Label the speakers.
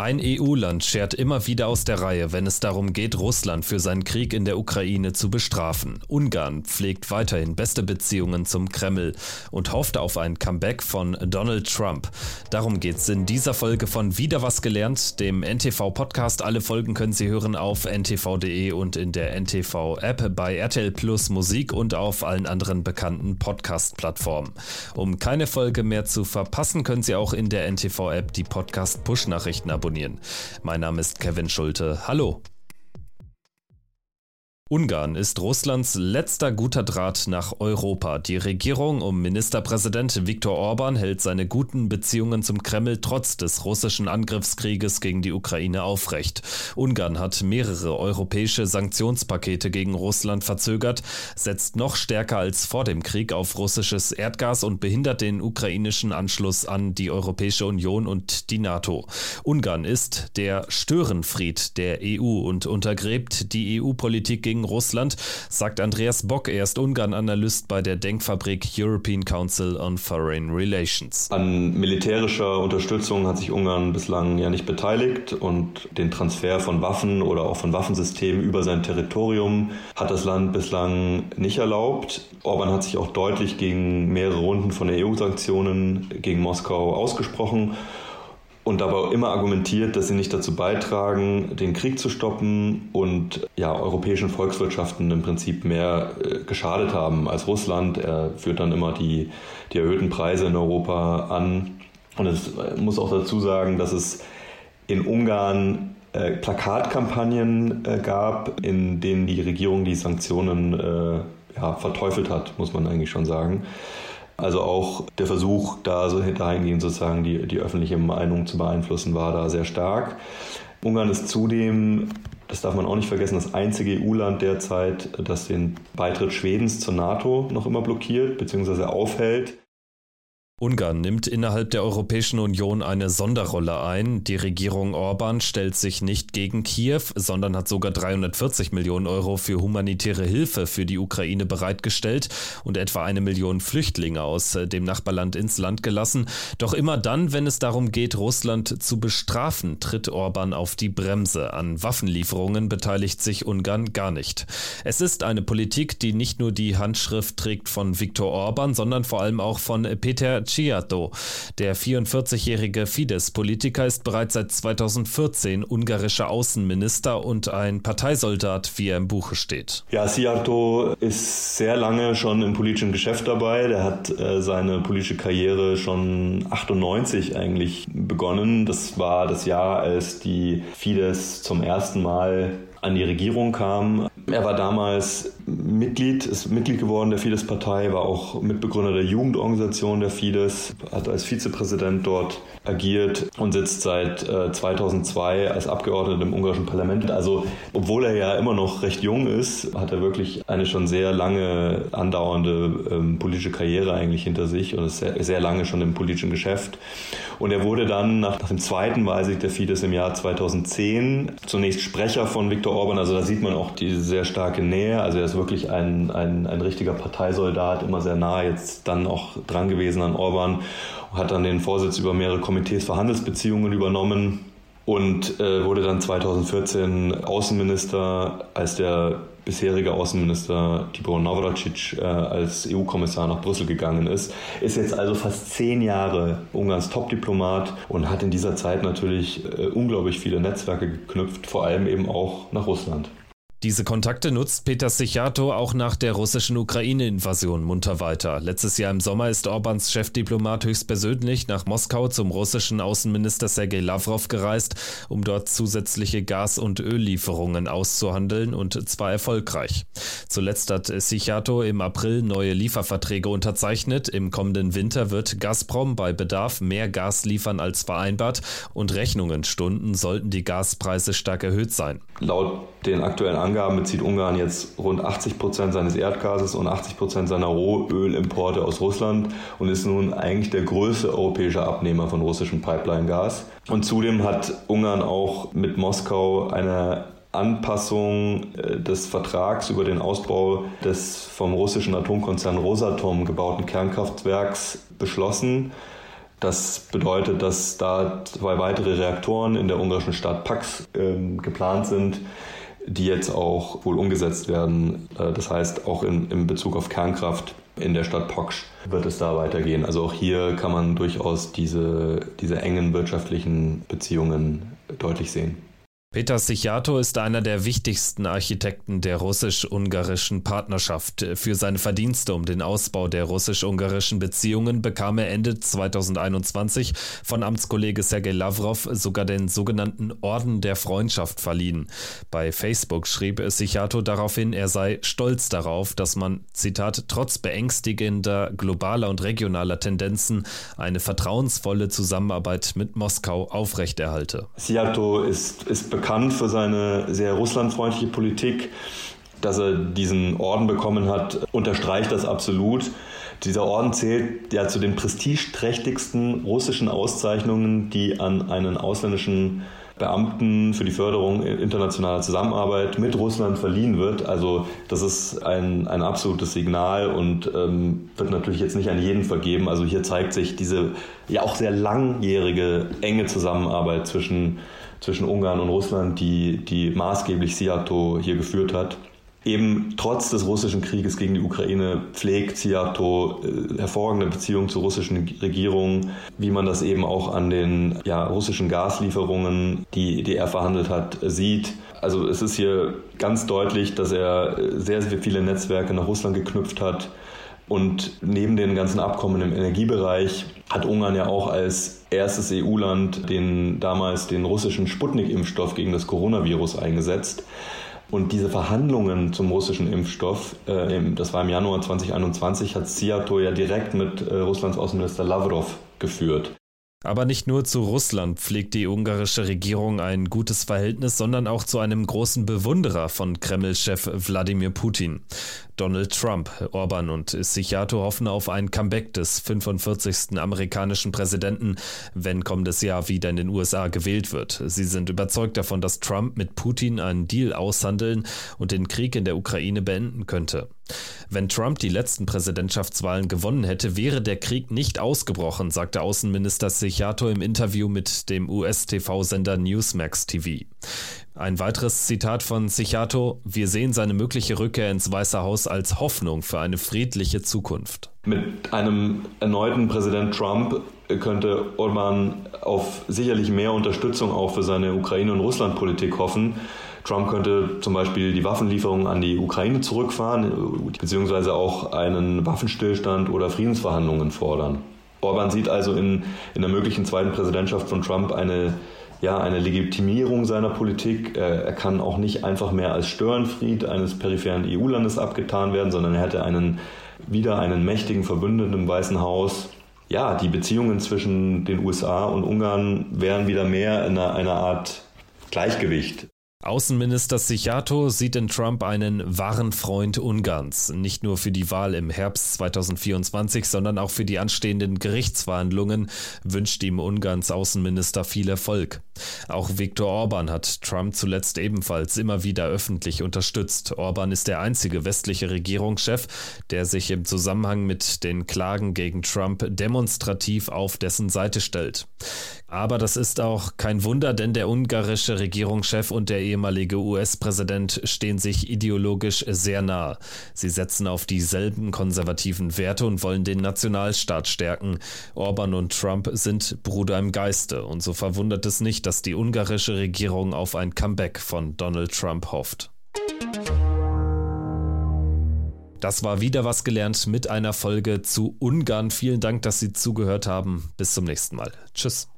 Speaker 1: Ein EU-Land schert immer wieder aus der Reihe, wenn es darum geht, Russland für seinen Krieg in der Ukraine zu bestrafen. Ungarn pflegt weiterhin beste Beziehungen zum Kreml und hofft auf ein Comeback von Donald Trump. Darum geht es in dieser Folge von Wieder was gelernt, dem NTV-Podcast. Alle Folgen können Sie hören auf ntv.de und in der NTV-App bei RTL Plus Musik und auf allen anderen bekannten Podcast-Plattformen. Um keine Folge mehr zu verpassen, können Sie auch in der NTV-App die Podcast-Push-Nachrichten abonnieren abonnieren. Mein Name ist Kevin Schulte. Hallo. Ungarn ist Russlands letzter guter Draht nach Europa. Die Regierung um Ministerpräsident Viktor Orban hält seine guten Beziehungen zum Kreml trotz des russischen Angriffskrieges gegen die Ukraine aufrecht. Ungarn hat mehrere europäische Sanktionspakete gegen Russland verzögert, setzt noch stärker als vor dem Krieg auf russisches Erdgas und behindert den ukrainischen Anschluss an die Europäische Union und die NATO. Ungarn ist der Störenfried der EU und untergräbt die EU-Politik gegen gegen Russland, sagt Andreas Bock. Er ist Ungarn-Analyst bei der Denkfabrik European Council on Foreign Relations.
Speaker 2: An militärischer Unterstützung hat sich Ungarn bislang ja nicht beteiligt und den Transfer von Waffen oder auch von Waffensystemen über sein Territorium hat das Land bislang nicht erlaubt. Orban hat sich auch deutlich gegen mehrere Runden von EU-Sanktionen gegen Moskau ausgesprochen und dabei immer argumentiert, dass sie nicht dazu beitragen, den Krieg zu stoppen und ja, europäischen Volkswirtschaften im Prinzip mehr äh, geschadet haben als Russland. Er führt dann immer die, die erhöhten Preise in Europa an. Und es äh, muss auch dazu sagen, dass es in Ungarn äh, Plakatkampagnen äh, gab, in denen die Regierung die Sanktionen äh, ja, verteufelt hat, muss man eigentlich schon sagen. Also auch der Versuch, da so dahingehend sozusagen die, die öffentliche Meinung zu beeinflussen, war da sehr stark. Ungarn ist zudem, das darf man auch nicht vergessen, das einzige EU-Land derzeit, das den Beitritt Schwedens zur NATO noch immer blockiert bzw. aufhält.
Speaker 1: Ungarn nimmt innerhalb der Europäischen Union eine Sonderrolle ein. Die Regierung Orban stellt sich nicht gegen Kiew, sondern hat sogar 340 Millionen Euro für humanitäre Hilfe für die Ukraine bereitgestellt und etwa eine Million Flüchtlinge aus äh, dem Nachbarland ins Land gelassen. Doch immer dann, wenn es darum geht, Russland zu bestrafen, tritt Orban auf die Bremse. An Waffenlieferungen beteiligt sich Ungarn gar nicht. Es ist eine Politik, die nicht nur die Handschrift trägt von Viktor Orban, sondern vor allem auch von Peter Ciato. Der 44-jährige Fidesz-Politiker ist bereits seit 2014 ungarischer Außenminister und ein Parteisoldat, wie er im Buche steht.
Speaker 2: Ja, Ciato ist sehr lange schon im politischen Geschäft dabei. Der hat äh, seine politische Karriere schon 98 eigentlich begonnen. Das war das Jahr, als die Fidesz zum ersten Mal an die Regierung kam. Er war damals Mitglied, ist Mitglied geworden der Fidesz-Partei, war auch Mitbegründer der Jugendorganisation der Fidesz, hat als Vizepräsident dort agiert und sitzt seit äh, 2002 als Abgeordneter im ungarischen Parlament. Also, obwohl er ja immer noch recht jung ist, hat er wirklich eine schon sehr lange andauernde ähm, politische Karriere eigentlich hinter sich und ist sehr, sehr lange schon im politischen Geschäft. Und er wurde dann nach, nach dem zweiten Wahlsieg der Fidesz im Jahr 2010 zunächst Sprecher von Viktor Orban. Also da sieht man auch die sehr starke Nähe. Also er ist wirklich ein, ein, ein richtiger Parteisoldat, immer sehr nah jetzt dann auch dran gewesen an Orban, hat dann den Vorsitz über mehrere Komitees für Handelsbeziehungen übernommen und äh, wurde dann 2014 Außenminister, als der bisherige Außenminister Tibor Navracic äh, als EU-Kommissar nach Brüssel gegangen ist. Ist jetzt also fast zehn Jahre Ungarns Top-Diplomat und hat in dieser Zeit natürlich äh, unglaublich viele Netzwerke geknüpft, vor allem eben auch nach Russland.
Speaker 1: Diese Kontakte nutzt Peter Sichato auch nach der russischen Ukraine-Invasion munter weiter. Letztes Jahr im Sommer ist Orbans Chefdiplomat höchstpersönlich nach Moskau zum russischen Außenminister Sergei Lavrov gereist, um dort zusätzliche Gas- und Öllieferungen auszuhandeln und zwar erfolgreich. Zuletzt hat Sichato im April neue Lieferverträge unterzeichnet. Im kommenden Winter wird Gazprom bei Bedarf mehr Gas liefern als vereinbart und Rechnungen stunden sollten die Gaspreise stark erhöht sein.
Speaker 2: Laut den aktuellen Angaben bezieht Ungarn jetzt rund 80 Prozent seines Erdgases und 80 Prozent seiner Rohölimporte aus Russland und ist nun eigentlich der größte europäische Abnehmer von russischem Pipeline-Gas. Und zudem hat Ungarn auch mit Moskau eine Anpassung äh, des Vertrags über den Ausbau des vom russischen Atomkonzern Rosatom gebauten Kernkraftwerks beschlossen. Das bedeutet, dass da zwei weitere Reaktoren in der ungarischen Stadt Pax äh, geplant sind, die jetzt auch wohl umgesetzt werden. Äh, das heißt, auch in, in Bezug auf Kernkraft in der Stadt Poksch wird es da weitergehen. Also auch hier kann man durchaus diese, diese engen wirtschaftlichen Beziehungen deutlich sehen.
Speaker 1: Peter Sichato ist einer der wichtigsten Architekten der russisch-ungarischen Partnerschaft. Für seine Verdienste um den Ausbau der russisch-ungarischen Beziehungen bekam er Ende 2021 von Amtskollege Sergei Lavrov sogar den sogenannten Orden der Freundschaft verliehen. Bei Facebook schrieb Sichato daraufhin, er sei stolz darauf, dass man, Zitat, trotz beängstigender globaler und regionaler Tendenzen eine vertrauensvolle Zusammenarbeit mit Moskau aufrechterhalte.
Speaker 2: Sichato ist, ist bekannt für seine sehr russlandfreundliche Politik. Dass er diesen Orden bekommen hat, unterstreicht das absolut. Dieser Orden zählt ja zu den prestigeträchtigsten russischen Auszeichnungen, die an einen ausländischen Beamten für die Förderung internationaler Zusammenarbeit mit Russland verliehen wird. Also das ist ein, ein absolutes Signal und ähm, wird natürlich jetzt nicht an jeden vergeben. Also hier zeigt sich diese ja auch sehr langjährige enge Zusammenarbeit zwischen zwischen Ungarn und Russland, die, die maßgeblich Seato hier geführt hat. Eben trotz des russischen Krieges gegen die Ukraine pflegt Seato äh, hervorragende Beziehungen zur russischen Regierung, wie man das eben auch an den ja, russischen Gaslieferungen, die, die er verhandelt hat, sieht. Also es ist hier ganz deutlich, dass er sehr, sehr viele Netzwerke nach Russland geknüpft hat. Und neben den ganzen Abkommen im Energiebereich hat Ungarn ja auch als erstes EU-Land den damals den russischen Sputnik-Impfstoff gegen das Coronavirus eingesetzt. Und diese Verhandlungen zum russischen Impfstoff, äh, das war im Januar 2021, hat Siato ja direkt mit äh, Russlands Außenminister Lavrov geführt.
Speaker 1: Aber nicht nur zu Russland pflegt die ungarische Regierung ein gutes Verhältnis, sondern auch zu einem großen Bewunderer von Kreml-Chef Wladimir Putin. Donald Trump, Orban und Sichato hoffen auf ein Comeback des 45. amerikanischen Präsidenten, wenn kommendes Jahr wieder in den USA gewählt wird. Sie sind überzeugt davon, dass Trump mit Putin einen Deal aushandeln und den Krieg in der Ukraine beenden könnte. Wenn Trump die letzten Präsidentschaftswahlen gewonnen hätte, wäre der Krieg nicht ausgebrochen, sagte Außenminister Sichato im Interview mit dem US-TV-Sender Newsmax TV. Ein weiteres Zitat von Sichato: Wir sehen seine mögliche Rückkehr ins Weiße Haus als Hoffnung für eine friedliche Zukunft.
Speaker 2: Mit einem erneuten Präsident Trump könnte Orban auf sicherlich mehr Unterstützung auch für seine Ukraine- und Russlandpolitik hoffen. Trump könnte zum Beispiel die Waffenlieferungen an die Ukraine zurückfahren, beziehungsweise auch einen Waffenstillstand oder Friedensverhandlungen fordern. Orban sieht also in, in der möglichen zweiten Präsidentschaft von Trump eine ja, eine Legitimierung seiner Politik. Er kann auch nicht einfach mehr als Störenfried eines peripheren EU-Landes abgetan werden, sondern er hätte einen, wieder einen mächtigen Verbündeten im Weißen Haus. Ja, die Beziehungen zwischen den USA und Ungarn wären wieder mehr in einer, einer Art Gleichgewicht.
Speaker 1: Außenminister Sichato sieht in Trump einen wahren Freund Ungarns, nicht nur für die Wahl im Herbst 2024, sondern auch für die anstehenden Gerichtsverhandlungen wünscht ihm Ungarns Außenminister viel Erfolg. Auch Viktor Orban hat Trump zuletzt ebenfalls immer wieder öffentlich unterstützt. Orban ist der einzige westliche Regierungschef, der sich im Zusammenhang mit den Klagen gegen Trump demonstrativ auf dessen Seite stellt. Aber das ist auch kein Wunder, denn der ungarische Regierungschef und der ehemalige US-Präsident stehen sich ideologisch sehr nah. Sie setzen auf dieselben konservativen Werte und wollen den Nationalstaat stärken. Orban und Trump sind Bruder im Geiste und so verwundert es nicht, dass die ungarische Regierung auf ein Comeback von Donald Trump hofft. Das war wieder was gelernt mit einer Folge zu Ungarn. Vielen Dank, dass Sie zugehört haben. Bis zum nächsten Mal. Tschüss.